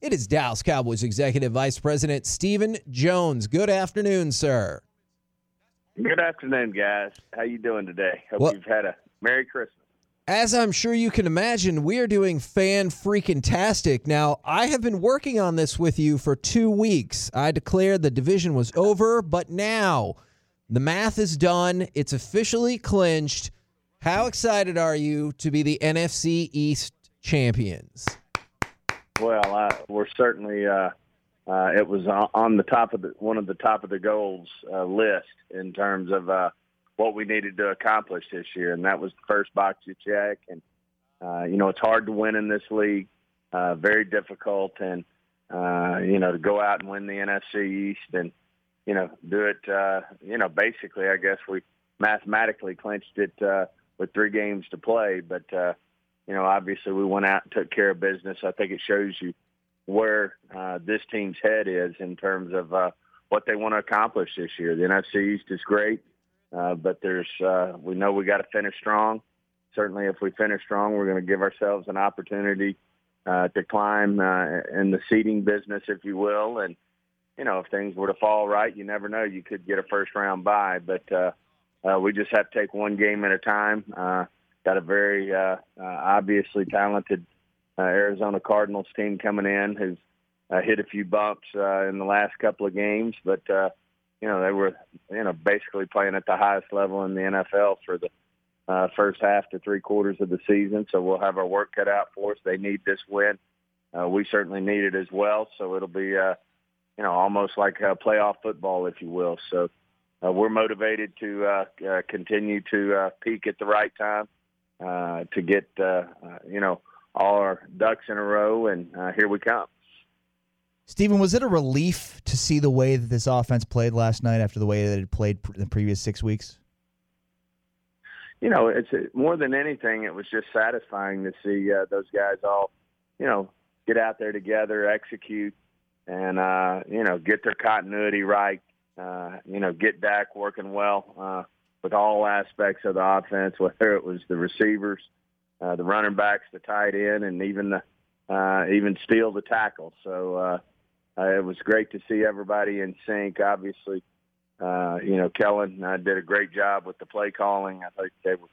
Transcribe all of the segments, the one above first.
It is Dallas Cowboys Executive Vice President Stephen Jones. Good afternoon, sir. Good afternoon, guys. How you doing today? Hope well, you've had a Merry Christmas. As I'm sure you can imagine, we are doing fan freaking tastic. Now, I have been working on this with you for two weeks. I declared the division was over, but now the math is done. It's officially clinched. How excited are you to be the NFC East champions? Well, uh, we're certainly. Uh, uh, it was on the top of the one of the top of the goals uh, list in terms of uh, what we needed to accomplish this year, and that was the first box you check. And uh, you know, it's hard to win in this league, uh, very difficult, and uh, you know, to go out and win the NFC East and you know do it. Uh, you know, basically, I guess we mathematically clinched it uh, with three games to play, but. Uh, you know, obviously we went out and took care of business. I think it shows you where uh, this team's head is in terms of uh, what they want to accomplish this year. The NFC East is great, uh, but there's uh, we know we got to finish strong. Certainly, if we finish strong, we're going to give ourselves an opportunity uh, to climb uh, in the seeding business, if you will. And you know, if things were to fall right, you never know. You could get a first round bye, but uh, uh, we just have to take one game at a time. Uh, got a very uh, uh, obviously talented uh, Arizona Cardinals team coming in who's uh, hit a few bumps uh, in the last couple of games, but uh, you know they were you know basically playing at the highest level in the NFL for the uh, first half to three quarters of the season. So we'll have our work cut out for us. They need this win. Uh, we certainly need it as well. So it'll be uh, you know almost like uh, playoff football, if you will. So. Uh, we're motivated to uh, uh, continue to uh, peak at the right time uh, to get uh, uh, you know all our ducks in a row, and uh, here we come. Stephen, was it a relief to see the way that this offense played last night after the way that it played the previous six weeks? You know, it's more than anything, it was just satisfying to see uh, those guys all, you know, get out there together, execute, and uh, you know, get their continuity right. Uh, you know, get Dak working well. With all aspects of the offense, whether it was the receivers, uh, the running backs, the tight end, and even the uh, even Steele the tackle. So uh, uh, it was great to see everybody in sync. Obviously, uh, you know Kellen uh, did a great job with the play calling. I think they were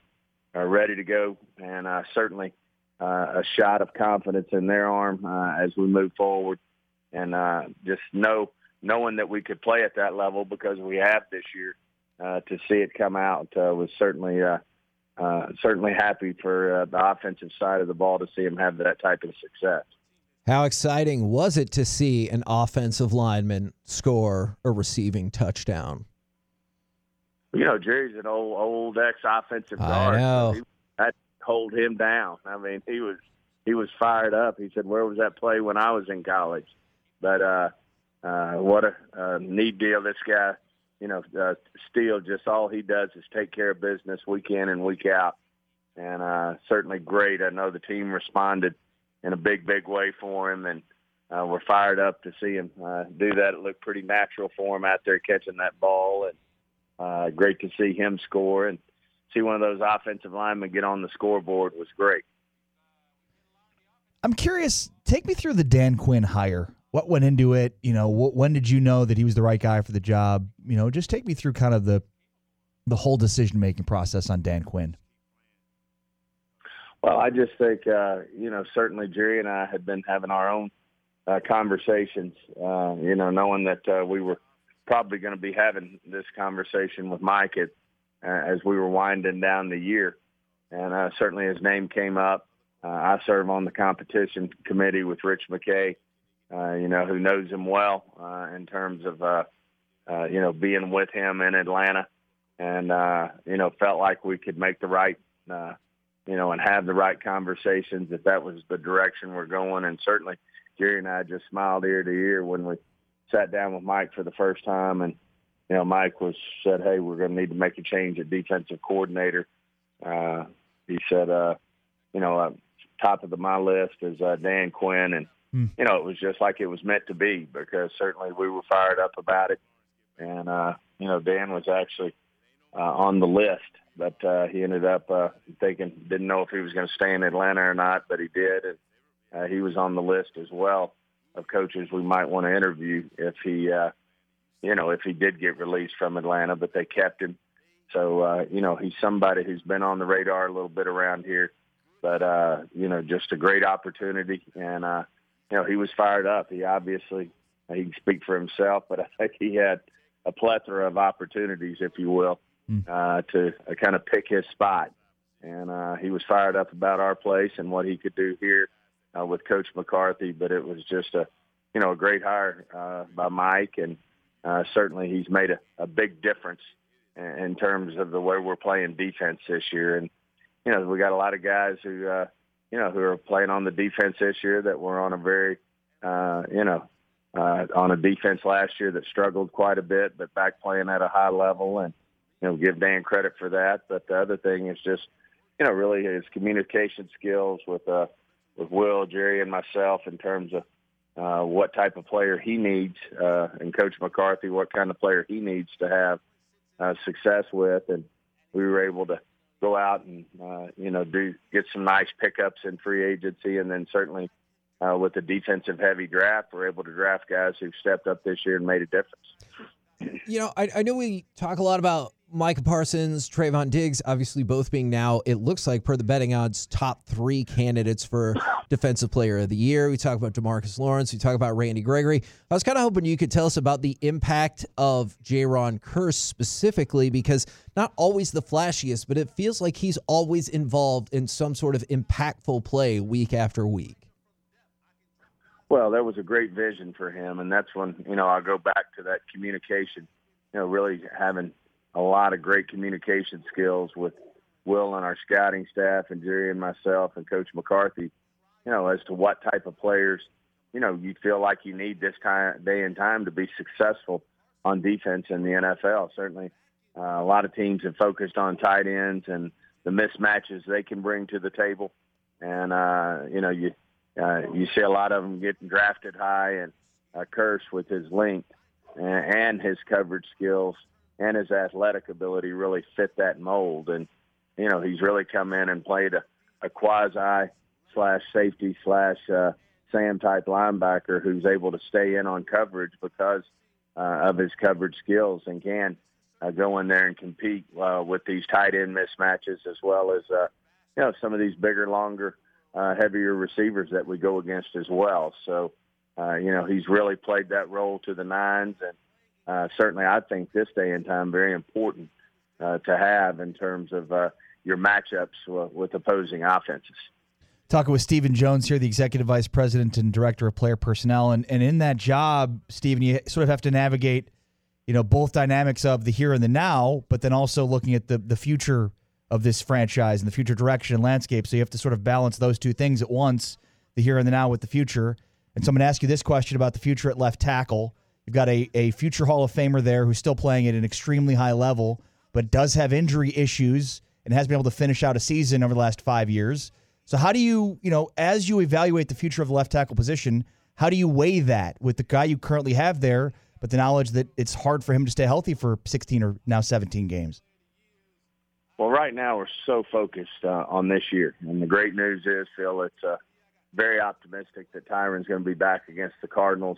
uh, ready to go, and uh, certainly uh, a shot of confidence in their arm uh, as we move forward, and uh, just know knowing that we could play at that level because we have this year uh, to see it come out uh, was certainly uh, uh, certainly happy for uh, the offensive side of the ball to see him have that type of success. How exciting was it to see an offensive lineman score a receiving touchdown? You know, Jerry's an old old ex offensive guard. I know. So that hold him down. I mean, he was he was fired up. He said, "Where was that play when I was in college?" But uh, uh, what a, a neat deal this guy you know, uh, Steele just all he does is take care of business week in and week out, and uh, certainly great. I know the team responded in a big, big way for him, and uh, we're fired up to see him uh, do that. It looked pretty natural for him out there catching that ball, and uh, great to see him score and see one of those offensive linemen get on the scoreboard was great. I'm curious. Take me through the Dan Quinn hire what went into it? You know, wh- when did you know that he was the right guy for the job? You know, just take me through kind of the the whole decision making process on Dan Quinn. Well, I just think uh, you know certainly Jerry and I had been having our own uh, conversations. Uh, you know, knowing that uh, we were probably going to be having this conversation with Mike at, uh, as we were winding down the year, and uh, certainly his name came up. Uh, I serve on the competition committee with Rich McKay, uh, you know, who knows him well uh, in terms of, uh, uh, you know, being with him in Atlanta, and uh, you know, felt like we could make the right, uh, you know, and have the right conversations if that was the direction we're going. And certainly, Jerry and I just smiled ear to ear when we sat down with Mike for the first time, and you know, Mike was said, "Hey, we're going to need to make a change at defensive coordinator." Uh, he said, uh, "You know, uh, top of the, my list is uh, Dan Quinn," and mm. you know, it was just like it was meant to be because certainly we were fired up about it. And, uh, you know, Dan was actually uh, on the list, but uh, he ended up uh, thinking, didn't know if he was going to stay in Atlanta or not, but he did. And uh, he was on the list as well of coaches we might want to interview if he, uh, you know, if he did get released from Atlanta, but they kept him. So, uh, you know, he's somebody who's been on the radar a little bit around here, but, uh, you know, just a great opportunity. And, uh, you know, he was fired up. He obviously, he can speak for himself, but I think he had a plethora of opportunities, if you will, uh, to uh, kind of pick his spot. And uh, he was fired up about our place and what he could do here uh, with Coach McCarthy. But it was just a, you know, a great hire uh, by Mike, and uh, certainly he's made a, a big difference in, in terms of the way we're playing defense this year. And you know, we got a lot of guys who, uh, you know, who are playing on the defense this year that were on a very, uh, you know, uh, on a defense last year that struggled quite a bit, but back playing at a high level, and you know, give Dan credit for that. But the other thing is just, you know, really his communication skills with uh, with Will, Jerry, and myself in terms of uh, what type of player he needs, uh, and Coach McCarthy, what kind of player he needs to have uh, success with, and we were able to go out and uh, you know do get some nice pickups in free agency, and then certainly uh, with the defensive heavy draft, we're able to draft guys who've stepped up this year and made a difference. You know, I, I know we talk a lot about Micah Parsons, Trevon Diggs, obviously both being now, it looks like per the betting odds, top three candidates for Defensive Player of the Year. We talk about Demarcus Lawrence. We talk about Randy Gregory. I was kind of hoping you could tell us about the impact of Jayron Kearse specifically, because not always the flashiest, but it feels like he's always involved in some sort of impactful play week after week. Well, that was a great vision for him, and that's when you know I go back to that communication. You know, really having a lot of great communication skills with Will and our scouting staff, and Jerry and myself, and Coach McCarthy. You know, as to what type of players you know you feel like you need this time day and time to be successful on defense in the NFL. Certainly, uh, a lot of teams have focused on tight ends and the mismatches they can bring to the table, and uh, you know you uh, you see a lot of them getting drafted high, and uh, Kearse with his length and, and his coverage skills and his athletic ability really fit that mold. And you know he's really come in and played a, a quasi slash safety slash uh, Sam type linebacker who's able to stay in on coverage because uh, of his coverage skills and can uh, go in there and compete uh, with these tight end mismatches as well as uh, you know some of these bigger, longer uh, heavier receivers that we go against as well. So, uh, you know, he's really played that role to the nines, and uh, certainly I think this day and time very important uh, to have in terms of uh, your matchups uh, with opposing offenses. Talking with Stephen Jones here, the Executive Vice President and Director of Player Personnel. And, and in that job, Stephen, you sort of have to navigate, you know, both dynamics of the here and the now, but then also looking at the, the future of this franchise and the future direction and landscape. So you have to sort of balance those two things at once, the here and the now with the future. And so I'm going to ask you this question about the future at left tackle. You've got a, a future Hall of Famer there who's still playing at an extremely high level, but does have injury issues and has been able to finish out a season over the last five years. So how do you, you know, as you evaluate the future of the left tackle position, how do you weigh that with the guy you currently have there, but the knowledge that it's hard for him to stay healthy for 16 or now 17 games? Well, right now we're so focused uh, on this year, and the great news is, Phil, it's uh, very optimistic that Tyron's going to be back against the Cardinals.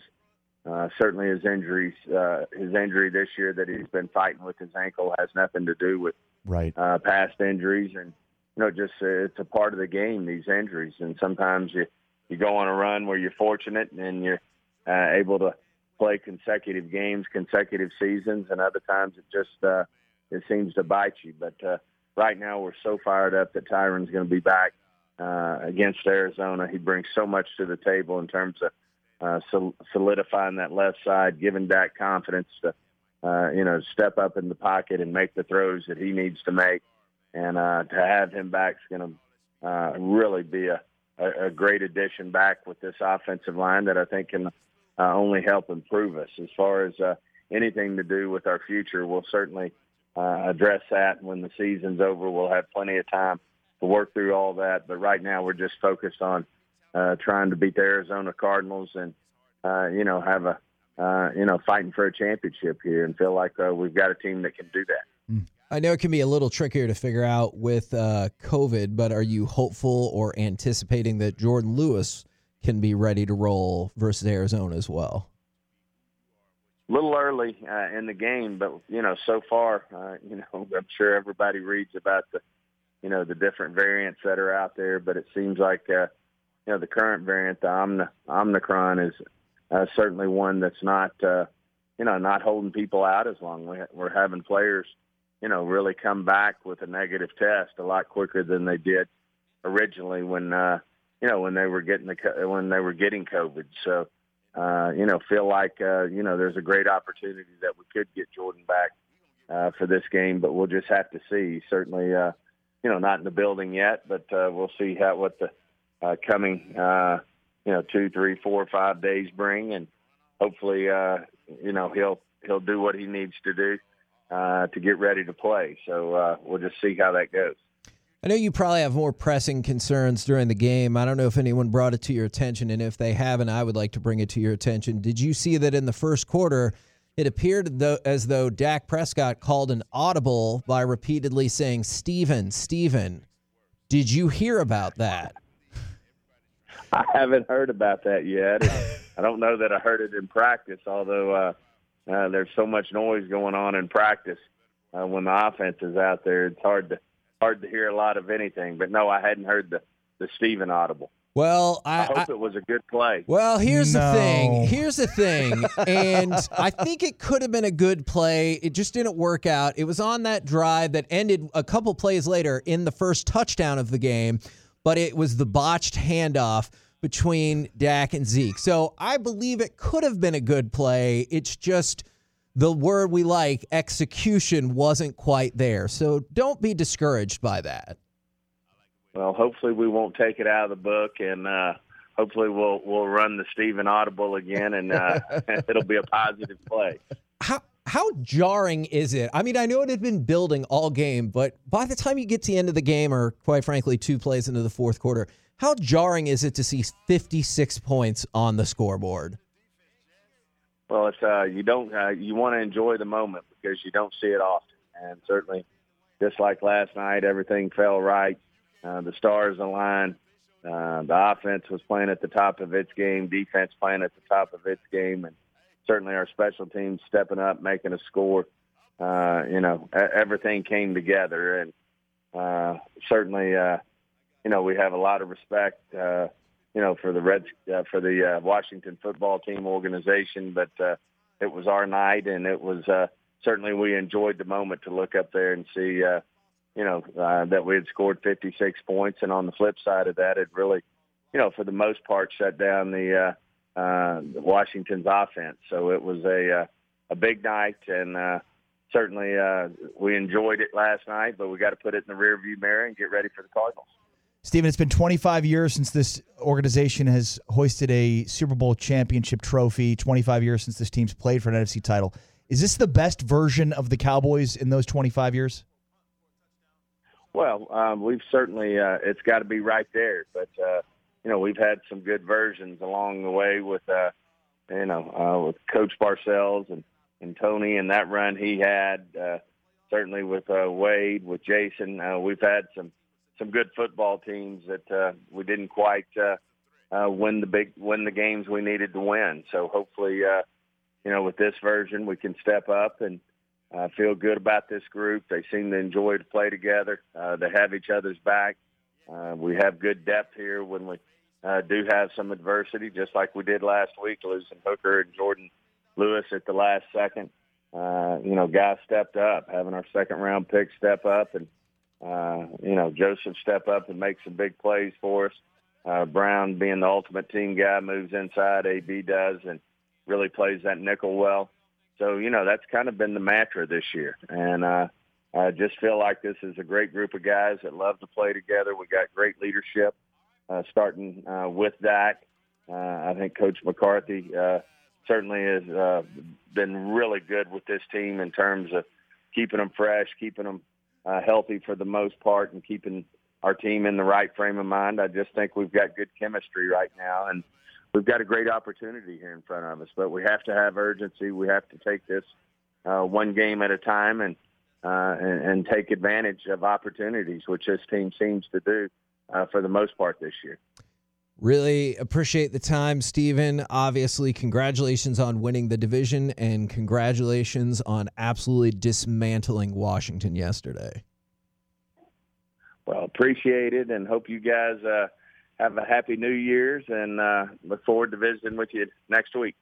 Uh, certainly, his injuries, uh, his injury this year that he's been fighting with his ankle, has nothing to do with right uh, past injuries, and you know, just uh, it's a part of the game. These injuries, and sometimes you you go on a run where you're fortunate and you're uh, able to play consecutive games, consecutive seasons, and other times it just uh, it seems to bite you. But uh, right now we're so fired up that Tyron's going to be back uh, against Arizona. He brings so much to the table in terms of uh, solidifying that left side, giving Dak confidence to, uh, you know, step up in the pocket and make the throws that he needs to make. And uh, to have him back is going to uh, really be a, a, a great addition back with this offensive line that I think can uh, only help improve us. As far as uh, anything to do with our future, we'll certainly – uh, address that when the season's over. We'll have plenty of time to work through all that. But right now, we're just focused on uh, trying to beat the Arizona Cardinals and uh, you know have a uh, you know fighting for a championship here and feel like uh, we've got a team that can do that. Mm. I know it can be a little trickier to figure out with uh, COVID, but are you hopeful or anticipating that Jourdan Lewis can be ready to roll versus Arizona as well? A little early uh, in the game, but you know, so far, uh, you know, I'm sure everybody reads about the, you know, the different variants that are out there, but it seems like, uh, you know, the current variant, the Omicron, is uh, certainly one that's not, uh, you know, not holding people out as long. We're having players, you know, really come back with a negative test a lot quicker than they did originally when, uh, you know, when they were getting the when they were getting COVID. So, uh, you know, feel like uh, you know there's a great opportunity that we could get Jourdan back uh, for this game, but we'll just have to see. Certainly, uh, you know, not in the building yet, but uh, we'll see how what the uh, coming, uh, you know, two, three, four, five days bring, and hopefully, uh, you know, he'll he'll do what he needs to do uh, to get ready to play. So uh, we'll just see how that goes. I know you probably have more pressing concerns during the game. I don't know if anyone brought it to your attention, and if they haven't, I would like to bring it to your attention. Did you see that in the first quarter, it appeared as though Dak Prescott called an audible by repeatedly saying, Steven, Steven. Did you hear about that? I haven't heard about that yet. I don't know that I heard it in practice, although uh, uh, there's so much noise going on in practice uh, when the offense is out there. It's hard to hard to hear a lot of anything. But no, I hadn't heard the the Steven audible. Well, I, I hope I, it was a good play. Well, here's No. the thing. Here's the thing. and I think it could have been a good play. It just didn't work out. It was on that drive that ended a couple plays later in the first touchdown of the game, but it was the botched handoff between Dak and Zeke. So I believe it could have been a good play. It's just the word we like, execution, wasn't quite there. So don't be discouraged by that. Well, hopefully we won't take it out of the book, and uh, hopefully we'll we'll run the Stephen audible again, and uh, it'll be a positive play. How jarring is it? I mean, I know it had been building all game, but by the time you get to the end of the game, or quite frankly, two plays into the fourth quarter, how jarring is it to see 56 points on the scoreboard? Well, it's uh, you don't uh, you want to enjoy the moment because you don't see it often, and certainly, just like last night, everything fell right. Uh, the stars aligned. Uh, the offense was playing at the top of its game, defense playing at the top of its game, and certainly our special teams stepping up, making a score. Uh, you know, everything came together, and uh, certainly, uh, you know, we have a lot of respect. Uh, you know, for the Reds, uh, for the uh, Washington football team organization. But uh, it was our night, and it was uh, certainly we enjoyed the moment to look up there and see, uh, you know, uh, that we had scored 56 points. And on the flip side of that, it really, you know, for the most part, shut down the uh, uh, Washington's offense. So it was a uh, a big night, and uh, certainly uh, we enjoyed it last night. But we got to put it in the rearview mirror and get ready for the Cardinals. Stephen, it's been 25 years since this organization has hoisted a Super Bowl championship trophy, 25 years since this team's played for an NFC title. Is this the best version of the Cowboys in those 25 years? Well, um, we've certainly uh, it's got to be right there, but uh, you know we've had some good versions along the way with uh, you know uh, with Coach Parcells and and Tony and that run he had. Uh, certainly with uh, Wade, with Jason, uh, we've had some some good football teams that uh, we didn't quite uh, uh, win the big win the games we needed to win. So hopefully, uh, you know, with this version, we can step up and uh, feel good about this group. They seem to enjoy to play together. Uh, they have each other's back. Uh, we have good depth here when we uh, do have some adversity, just like we did last week, losing Hooker and Jourdan Lewis at the last second. Uh, you know, guys stepped up, having our second round pick step up, and uh, you know Joseph step up and make some big plays for us. Uh, Brown, being the ultimate team guy, moves inside. AB does and really plays that nickel well. So you know that's kind of been the mantra this year, and uh, I just feel like this is a great group of guys that love to play together. We got great leadership, uh, starting uh, with Dak. Uh, I think Coach McCarthy uh, certainly has uh, been really good with this team in terms of keeping them fresh, keeping them uh, healthy for the most part, and keeping our team in the right frame of mind. I just think we've got good chemistry right now, and we've got a great opportunity here in front of us. But we have to have urgency. We have to take this uh, one game at a time and, uh, and and take advantage of opportunities, which this team seems to do uh, for the most part this year. Really appreciate the time, Stephen. Obviously, congratulations on winning the division and congratulations on absolutely dismantling Washington yesterday. Well, appreciate it and hope you guys uh, have a happy New Year's and uh, look forward to visiting with you next week.